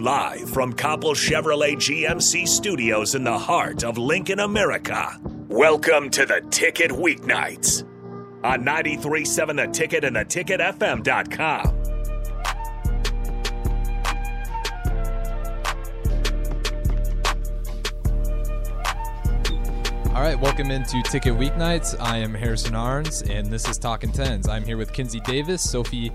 Live from Copple Chevrolet GMC studios in the heart of Lincoln, America. Welcome to the Ticket Weeknights on 93.7 The Ticket and theticketfm.com. All right, welcome into Ticket Weeknights. I am Harrison Arns, and this is Talking Tens. I'm here with Kinsey Davis, Sophie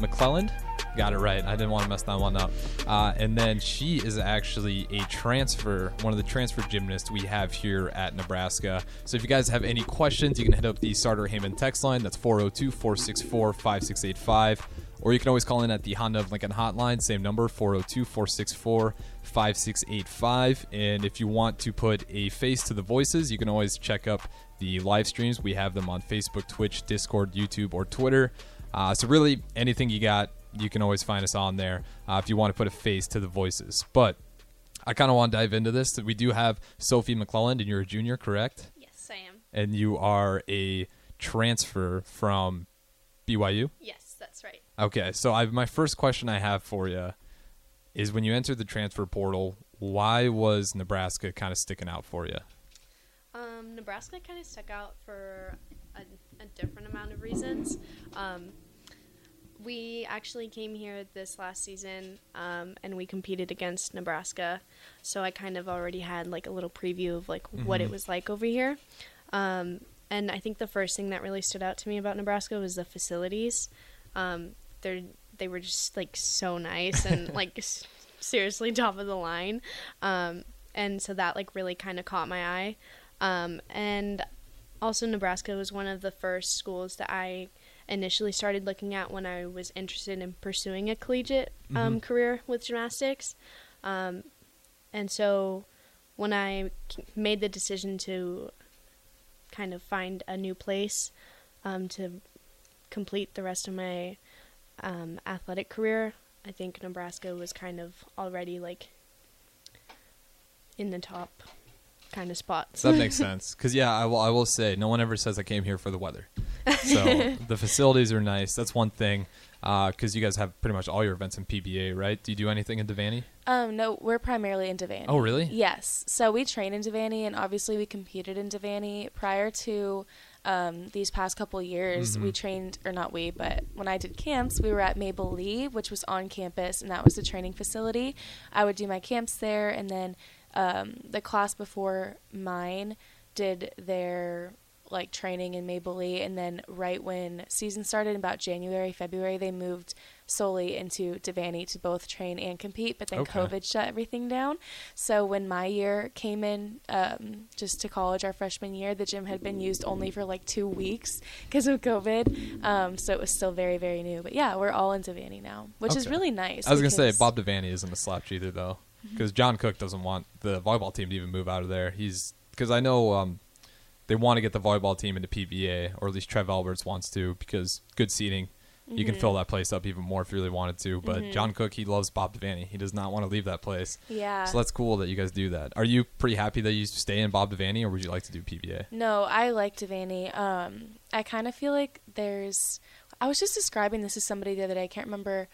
McClelland. Got it right. I didn't want to mess that one up. Uh, and then she is actually a transfer, one of the transfer gymnasts we have here at Nebraska. So if you guys have any questions, you can hit up the Sartor Hamann text line. That's 402 464 5685. Or you can always call in at the Honda of Lincoln hotline, same number, 402 464 5685. And if you want to put a face to the voices, you can always check up the live streams. We have them on Facebook, Twitch, Discord, YouTube, or Twitter. Uh, so, really, anything you got, you can always find us on there uh, if you want to put a face to the voices. But I kind of want to dive into this. We do have Sophie McClelland, and you're a junior, correct? Yes, I am. And you are a transfer from BYU? Yes, that's right. Okay, so I, my first question I have for you is when you entered the transfer portal, why was Nebraska kind of sticking out for you? Um, Nebraska kind of stuck out for a, a, different amount of reasons. Um, we actually came here this last season um, and we competed against Nebraska, so I kind of already had like a little preview of like mm-hmm. what it was like over here. Um, and I think the first thing that really stood out to me about Nebraska was the facilities. Um, they're they were just like so nice and like s- seriously top of the line. Um, and so that like really kind of caught my eye. Um, and also Nebraska was one of the first schools that I initially started looking at when I was interested in pursuing a collegiate um, mm-hmm. career with gymnastics. Um, and so when I made the decision to kind of find a new place um, to complete the rest of my um, athletic career, I think Nebraska was kind of already like in the top kind of spots. That makes sense. Because yeah, I will. I will say, no one ever says I came here for the weather. So the facilities are nice. That's one thing. Because uh, you guys have pretty much all your events in PBA, right? Do you do anything in Devaney? Um, no, we're primarily in Devaney. Oh, really? Yes. So we train in Devaney, and obviously we competed in Devaney prior to um, these past couple years, mm-hmm. we trained, or not we, but when I did camps, we were at Mabel Lee, which was on campus, and that was the training facility. I would do my camps there, and then um, the class before mine did their like training in Mabel and then right when season started, about January, February, they moved solely into Devaney to both train and compete. But then okay. COVID shut everything down. So when my year came in, um, just to college, our freshman year, the gym had been used only for like two weeks because of COVID. Um, so it was still very, very new. But yeah, we're all in Devaney now, which okay. is really nice. I was gonna say Bob Devaney isn't a slouch either, though, because. John Cook doesn't want the volleyball team to even move out of there. He's because I know. Um, they want to get the volleyball team into PBA, or at least Trev Alberts wants to, because good seating. Mm-hmm. You can fill mm-hmm. that place up even more if you really wanted to. But mm-hmm. John Cook, he loves Bob Devaney. He does not want to leave that place. Yeah. So that's cool that you guys do that. Are you pretty happy that you stay in Bob Devaney, or would you like to do PBA? No, I like Devaney. Um, I kind of feel like there's. I was just describing this to somebody the other day. I can't remember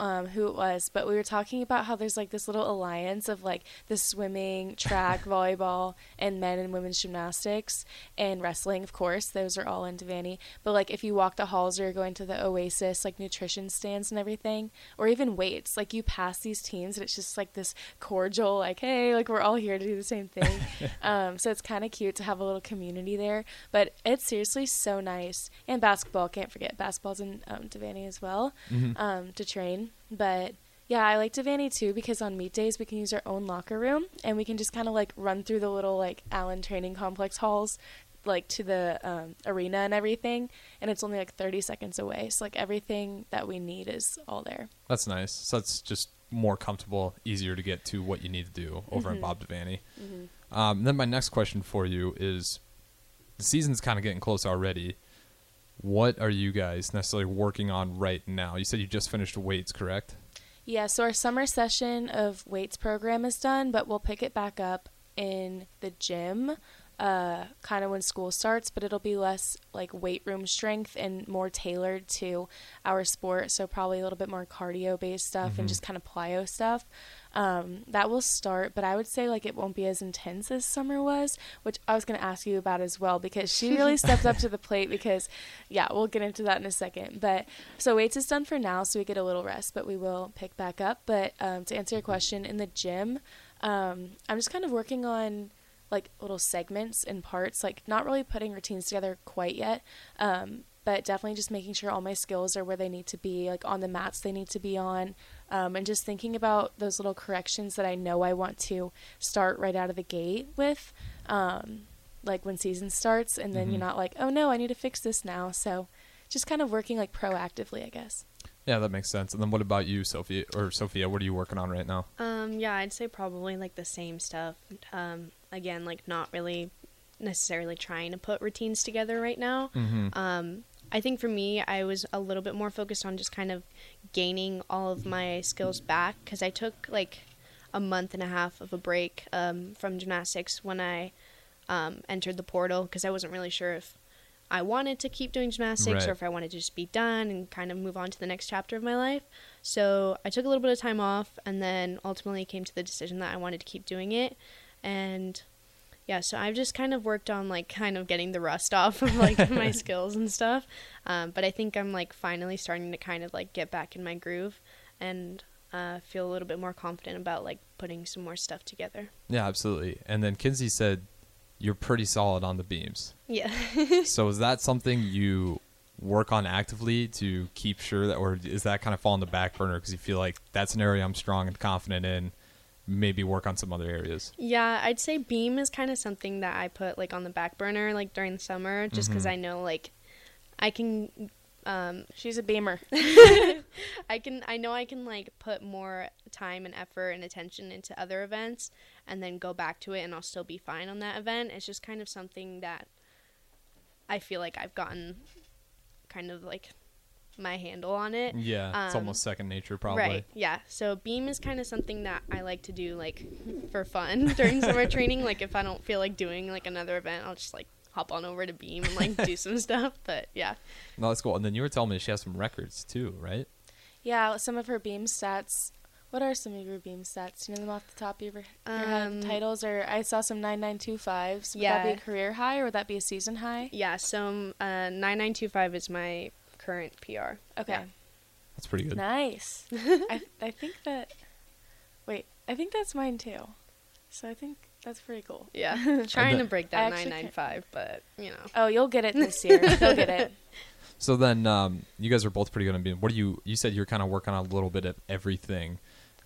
um, who it was, but we were talking about how there's like this little alliance of like the swimming, track, volleyball, and men and women's gymnastics and wrestling, of course. Those are all in Devaney. But like if you walk the halls or you're going to the Oasis, like nutrition stands and everything, or even weights, like you pass these teams and it's just like this cordial, like, hey, like we're all here to do the same thing. um, so it's kind of cute to have a little community there. But it's seriously so nice. And basketball, can't forget, basketball's in um, Devaney as well mm-hmm. um, to train. But yeah, I like Devaney too because on meet days we can use our own locker room and we can just kind of like run through the little like Allen Training Complex halls like to the um, arena and everything and it's only like 30 seconds away so like everything that we need is all there that's nice so it's just more comfortable easier to get to what you need to do over mm-hmm. in bob devaney mm-hmm. um, then my next question for you is the season's kind of getting close already what are you guys necessarily working on right now? You said you just finished weights, correct? Yeah, so our summer session of weights program is done, but we'll pick it back up in the gym uh, kind of when school starts, but it'll be less like weight room strength and more tailored to our sport. So probably a little bit more cardio based stuff Mm-hmm. and just kind of plyo stuff. Um, that will start, but I would say like it won't be as intense as summer was, which I was going to ask you about as well because she really stepped up to the plate. Because, yeah, we'll get into that in a second. But so weights is done for now, so we get a little rest, but we will pick back up. But um, to answer your question, in the gym, um, I'm just kind of working on like little segments and parts, like not really putting routines together quite yet. Um, but definitely just making sure all my skills are where they need to be, like on the mats they need to be on, um, and just thinking about those little corrections that I know I want to start right out of the gate with, um, like when season starts, and then you're not like, oh no, I need to fix this now. So just kind of working like proactively, I guess. Yeah, that makes sense. And then what about you, Sophie or Sophia? What are you working on right now? Um, yeah, I'd say probably like the same stuff. Um, again, like not really necessarily trying to put routines together right now. Mm-hmm. Um, I think for me, I was a little bit more focused on just kind of gaining all of my skills back because I took like a month and a half of a break um, from gymnastics when I um, entered the portal because I wasn't really sure if I wanted to keep doing gymnastics Right. or if I wanted to just be done and kind of move on to the next chapter of my life. So I took a little bit of time off and then ultimately came to the decision that I wanted to keep doing it. And yeah, so I've just kind of worked on like kind of getting the rust off of like my skills and stuff. Um, but I think I'm like finally starting to kind of like get back in my groove and uh, feel a little bit more confident about like putting some more stuff together. Yeah, absolutely. And then Kinsey said you're pretty solid on the beams. Yeah. so is that something you work on actively to keep sure that, or is that kind of fall on the back burner because you feel like that's an area I'm strong and confident in? Maybe work on some other areas. Yeah, I'd say beam is kind of something that I put like on the back burner like during the summer just because I know like I can um She's a beamer. I can I know I can like put more time and effort and attention into other events and then go back to it and I'll still be fine on that event. It's just kind of something that I feel like I've gotten kind of like my handle on it. Yeah, it's Um, almost second nature, probably. Right. Yeah. So beam is kind of something that I like to do like for fun during summer training. Like if I don't feel like doing like another event, I'll just like hop on over to beam and like do some stuff. But yeah. No, that's cool. And then you were telling me she has some records too, right? Yeah, some of her beam stats. What are some of your beam stats? Do you know them off the top of your, your head? Um, Titles? Or I saw some 9925s. Would that be a career high or would that be a season high? Yeah. So um, uh, nine nine two five is my current PR. Okay. Yeah. That's pretty good. Nice. I, I think that. Wait, I think that's mine too. So I think that's pretty cool. Yeah. Trying to break I that actually nine nine five, but you know. Oh, you'll get it this year. you'll get it. So then, um, you guys are both pretty good on beam. What do you? You said you're kind of working on a little bit of everything.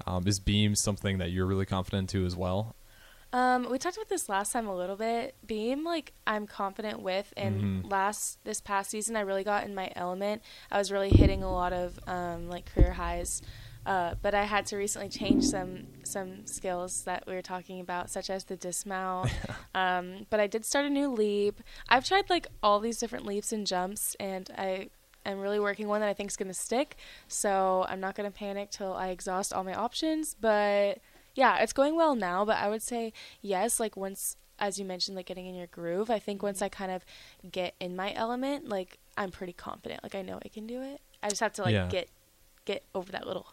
Um, is beam something that you're really confident to as well? Um, we talked about this last time a little bit. Beam, like I'm confident with, and Mhm. last this past season, I really got in my element. I was really hitting a lot of um, like career highs, uh, but I had to recently change some some skills that we were talking about, such as the dismount. um, but I did start a new leap. I've tried like all these different leaps and jumps, and I am really working one that I think is going to stick. So I'm not going to panic till I exhaust all my options, but yeah, it's going well now, but I would say yes, like once as you mentioned like getting in your groove, I think once mm-hmm. I kind of get in my element, like I'm pretty confident. Like I know I can do it. I just have to like Yeah. get get over that little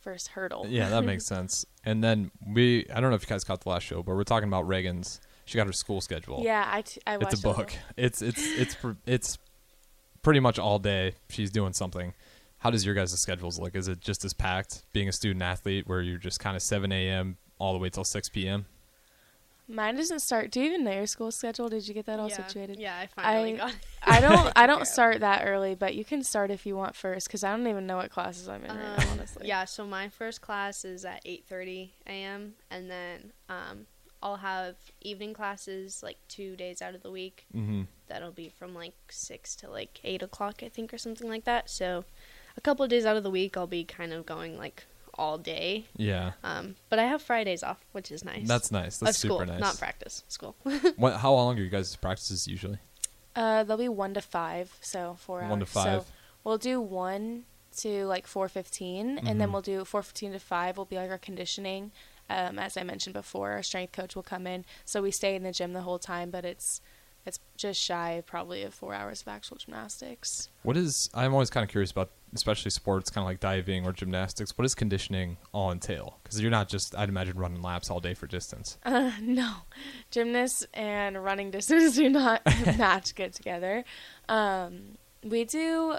first hurdle. Yeah, that makes sense. And then we, I don't know if you guys caught the last show, but we're talking about Reagan's. She got her school schedule. Yeah, I, t- I watched it's a book. little. It's it's it's pr- it's pretty much all day. She's doing something. How does your guys' schedules look? Is it just as packed being a student athlete where you're just kind of 7 a.m. all the way till 6 p.m.? Mine doesn't start. Do you even know your school schedule? Did you get that all yeah. situated? Yeah, I finally I- got it. I don't. I don't start that early, but you can start if you want first, because I don't even know what classes I'm in right now. Um, Honestly. Yeah, so my first class is at 8:30 a.m. and then um, I'll have evening classes like two days out of the week. Mm-hmm. That'll be from like six to like eight o'clock, I think, or something like that. So a couple of days out of the week, I'll be kind of going like all day. Yeah, Um, but I have Fridays off, which is nice. that's nice. Uh, That's school, super nice. not practice. School. What, how long are you guys' practices usually? Uh, they'll be one to five, so four hours. One to So five. we'll do one to like four and then Mhm. we'll do four fifteen to five. Will be like our conditioning, um, as I mentioned before, our strength coach will come in. So we stay in the gym the whole time, but it's it's just shy probably of four hours of actual gymnastics. What is? I'm always kind of curious about, especially sports, kind of like diving or gymnastics. What does conditioning all entail? Because you're not just, I'd imagine, running laps all day for distance. Uh, no, gymnasts and running distance do not match good together. Um, we do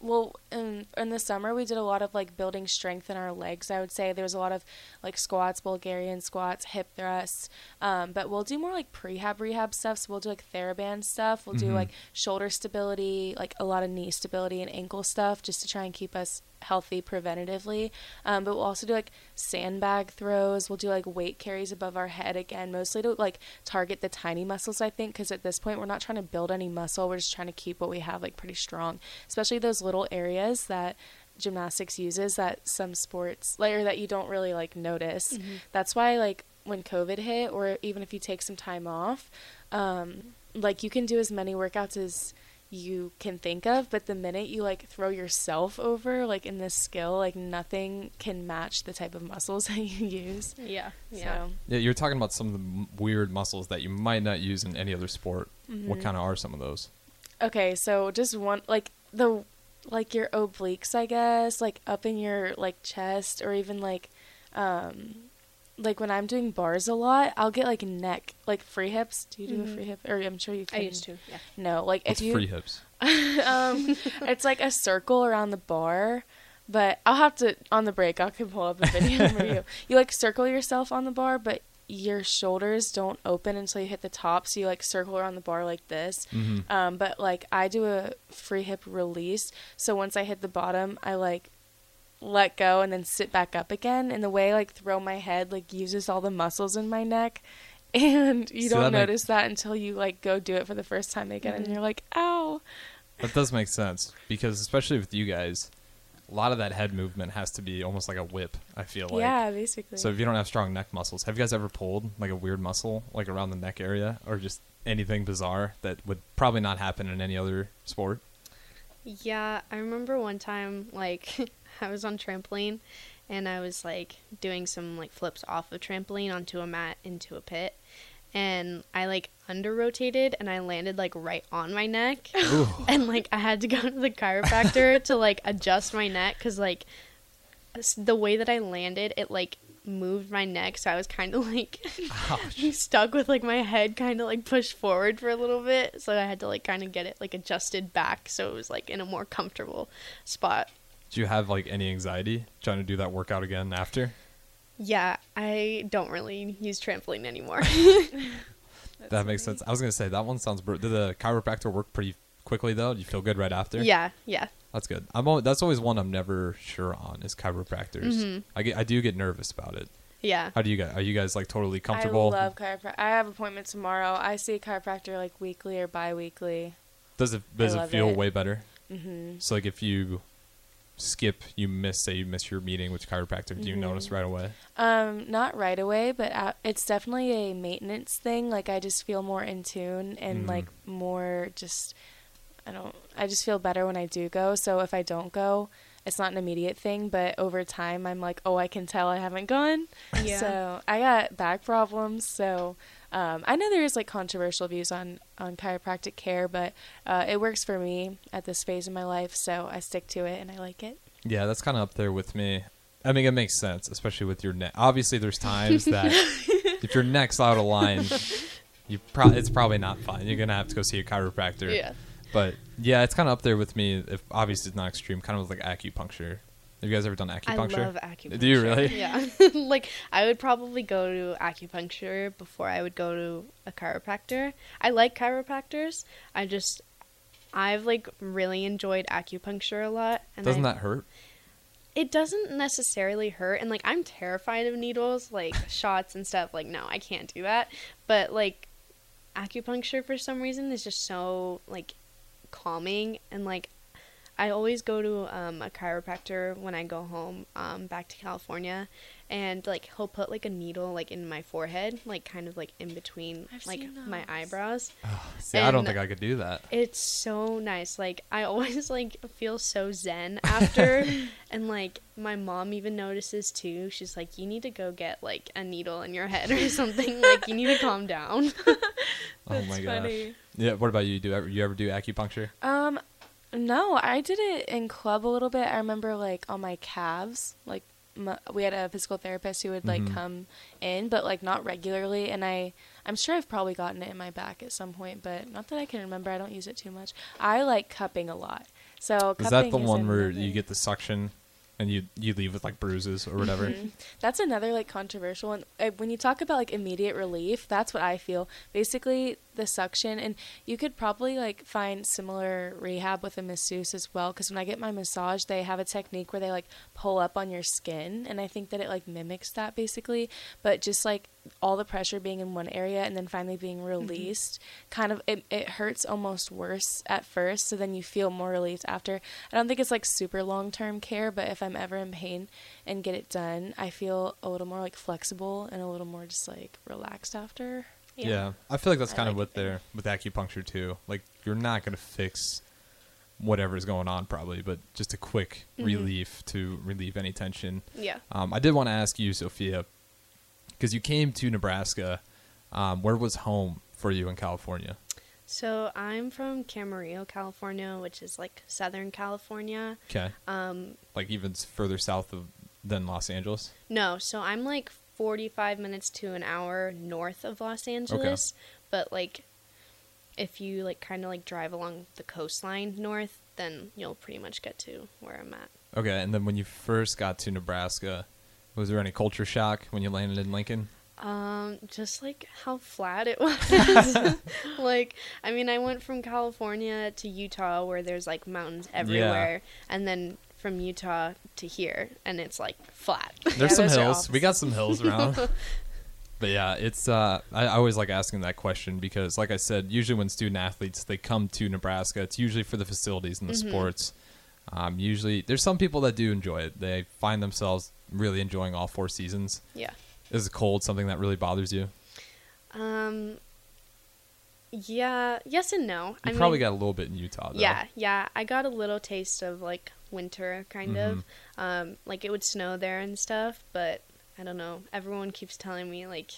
well in in the summer we did a lot of like building strength in our legs. I would say there was a lot of like squats bulgarian squats hip thrusts um, but we'll do more like prehab rehab stuff. So we'll do like TheraBand stuff. We'll do Mhm. like shoulder stability like a lot of knee stability and ankle stuff just to try and keep us healthy preventatively um, but we'll also do like sandbag throws. We'll do like weight carries above our head again mostly to like target the tiny muscles i think because at this point we're not trying to build any muscle. We're just trying to keep what we have like pretty strong especially those little areas that gymnastics uses that some sports like or that you don't really like notice. That's why like when covid hit or even if you take some time off um like you can do as many workouts as you can think of but the minute you like throw yourself over like in this skill like nothing can match the type of muscles that you use Yeah. Yeah. so Yeah, you're talking about some of the m- weird muscles that you might not use in any other sport. What kind of are some of those? Okay, so just one like the like your obliques, I guess, like up in your like chest or even like um like when I'm doing bars a lot, I'll get like neck like free hips. Do you do a Mhm. free hip? Or I'm sure you I can. used to. Yeah. No, like What's if you free hips? um it's like a circle around the bar, but I'll have to on the break I can pull up a video for you. You like circle yourself on the bar, but your shoulders don't open until you hit the top, so you like circle around the bar like this. hmm Um, but like I do a free hip release, so once I hit the bottom, I like let go and then sit back up again. And the way I, like throw my head like uses all the muscles in my neck, and you So don't that make- notice that until you like go do it for the first time again, and Mhm. you're like, ow. That does make sense because especially with you guys, a lot of that head movement has to be almost like a whip. I feel like. yeah, basically. So if you don't have strong neck muscles, have you guys ever pulled like a weird muscle like around the neck area or just anything bizarre that would probably not happen in any other sport? Yeah, I remember one time like I was on trampoline and I was like doing some like flips off of trampoline onto a mat into a pit. And I like under rotated and I landed like right on my neck. Ooh. and like I had to go to the chiropractor to like adjust my neck cuz like the way that I landed it like moved my neck so I was kind of like stuck with like my head kind of like pushed forward for a little bit. So i had to like kind of get it like adjusted back so it was like in a more comfortable spot Do you have like any anxiety trying to do that workout again after? yeah i don't really use trampoline anymore that makes sense. I was gonna say that one sounds. Br- Did the chiropractor work pretty quickly though? Do you feel good right after? yeah yeah That's good. I'm. Al- that's always one I'm never sure on is chiropractors. Mhm. I get. I do get nervous about it. yeah How do you guys? Are you guys like totally comfortable? I love chiropractor. I have appointment tomorrow. I see a chiropractor like weekly or bi-weekly. Does it does it feel it. way better? hmm So like if you skip, you miss, say you miss your meeting with chiropractor, do you Mhm. notice right away? Um, not right away, but uh, it's definitely a maintenance thing. Like I just feel more in tune and Mhm. like more just I don't I just feel better when I do go. So if I don't go, it's not an immediate thing, but over time I'm like, "Oh, I can tell I haven't gone." Yeah. So, I got back problems, so um, I know there's like controversial views on on chiropractic care, but uh, it works for me at this phase of my life, so I stick to it and I like it. Yeah, that's kind of up there with me. I mean, it makes sense, especially with your neck. Obviously, there's times that if your neck's out of line, you pro- it's probably not fun. You're gonna have to go see a chiropractor. yeah But yeah, it's kind of up there with me. If obviously it's not extreme, kind of like acupuncture. Have you guys ever done acupuncture? i love acupuncture Do you really? yeah like i would probably go to acupuncture before i would go to a chiropractor i like chiropractors i just i've like really enjoyed acupuncture a lot and Doesn't I- that hurt? it doesn't necessarily hurt and like i'm terrified of needles like shots and stuff like no i can't do that but like acupuncture for some reason is just so like calming and like i always go to um, a chiropractor when i go home um, back to california and like he'll put like a needle like in my forehead, like kind of like in between I've like my those. eyebrows. See, I don't think I could do that. It's so nice. Like I always like feel so zen after and like my mom even notices too. She's like you need to go get like a needle in your head or something. like you need to calm down. oh my That's gosh. Yeah. What about you? Do ever, you ever do acupuncture? Um, no, I did it in club a little bit. I remember like on my calves, like my, we had a physical therapist who would like Mhm. come in, but like not regularly. And I, I'm sure I've probably gotten it in my back at some point, but not that I can remember. I don't use it too much. I like cupping a lot. So Is that the cupping one where you get the suction and you you leave with like bruises or whatever? Mhm. That's another like controversial one. When you talk about like immediate relief, that's what I feel. Basically, the suction, and you could probably like find similar rehab with a masseuse as well. Because when I get my massage, they have a technique where they like pull up on your skin, and I think that it like mimics that basically. But just like all the pressure being in one area and then finally being mm-hmm. released, kind of it, it hurts almost worse at first. So then you feel more relieved after. I don't think it's like super long term care, but if I'm ever in pain and get it done, I feel a little more like flexible and a little more just like relaxed after. Yeah. I feel like that's I kind of what they're with acupuncture too. Like you're not gonna fix whatever's going on probably, but just a quick Mhm. relief to relieve any tension. yeah. Um, I did want to ask you, Sophia, because you came to Nebraska. Um, where was home for you in California? So I'm from Camarillo, California, which is like Southern California. Okay, Um, like even further south of than Los Angeles. no, so I'm like 45 minutes to an hour north of Los Angeles, but like if you like kind of like drive along the coastline north, then you'll pretty much get to where I'm at. Okay, and then when you first got to Nebraska, was there any culture shock when you landed in Lincoln? Um, just like how flat it was. like, I mean, I went from California to Utah where there's like mountains everywhere, and then from Utah to here, and it's like flat. There's Yeah, some hills. We got some hills around. but yeah, it's uh I, I always like asking that question because like I said, usually when student athletes they come to Nebraska, it's usually for the facilities and the Mhm. sports. Um, usually there's some people that do enjoy it. They find themselves really enjoying all four seasons. yeah. Is cold something that really bothers you? Um. Yeah. Yes and no. You I probably mean, got a little bit in Utah though. Yeah, yeah. I got a little taste of like winter, kind of. Mm-hmm. Um, like it would snow there and stuff, but I don't know. Everyone keeps telling me like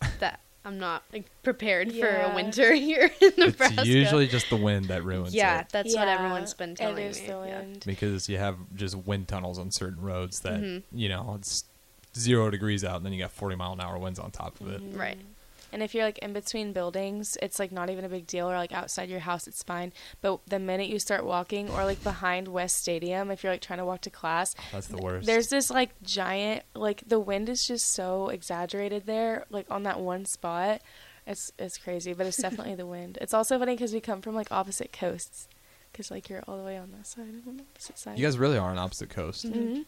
that I'm not like prepared for a winter here in Nebraska. It's usually just the wind that ruins yeah, it. Yeah, that's what everyone's been telling It is me. the yeah. wind. because you have just wind tunnels on certain roads that Mhm. you know it's zero degrees out and then you got 40 mile an hour winds on top of it Mhm. Right. And if you're like in between buildings, it's like not even a big deal, or like outside your house, it's fine. But the minute you start walking, or like behind West Stadium, if you're like trying to walk to class, that's the worst there's this like giant, like the wind is just so exaggerated there, like on that one spot. It's it's crazy, but it's definitely the wind. It's also funny because we come from like opposite coasts, because like you're all the way on that side, I'm on the opposite side. you guys really are on opposite coast Mhm.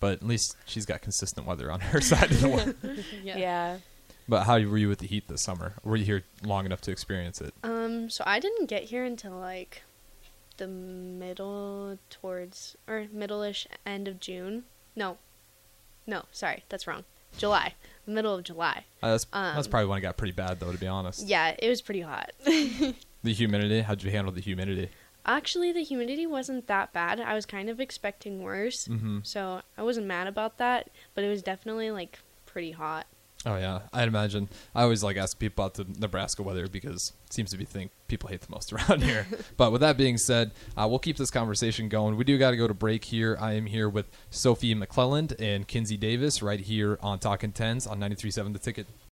but at least she's got consistent weather on her side of the world Yeah. yeah. But how were you with the heat this summer were you here long enough to experience it Um, so I didn't get here until like the middle towards or middle-ish end of June. No, no, sorry, that's wrong. July, middle of July. Uh, that's, that's Um, probably when it got pretty bad though to be honest Yeah, it was pretty hot. the humidity how'd you handle the humidity Actually, the humidity wasn't that bad. I was kind of expecting worse, mm-hmm. so I wasn't mad about that. But it was definitely like pretty hot. Oh yeah. I'd imagine. I always like ask people about the nebraska weather because it seems to be the thing people hate the most around here. But with that being said uh, we'll keep this conversation going. We do got to go to break here. I am here with sophie mcclelland and kinsey davis right here on talking tens on 93.7 the ticket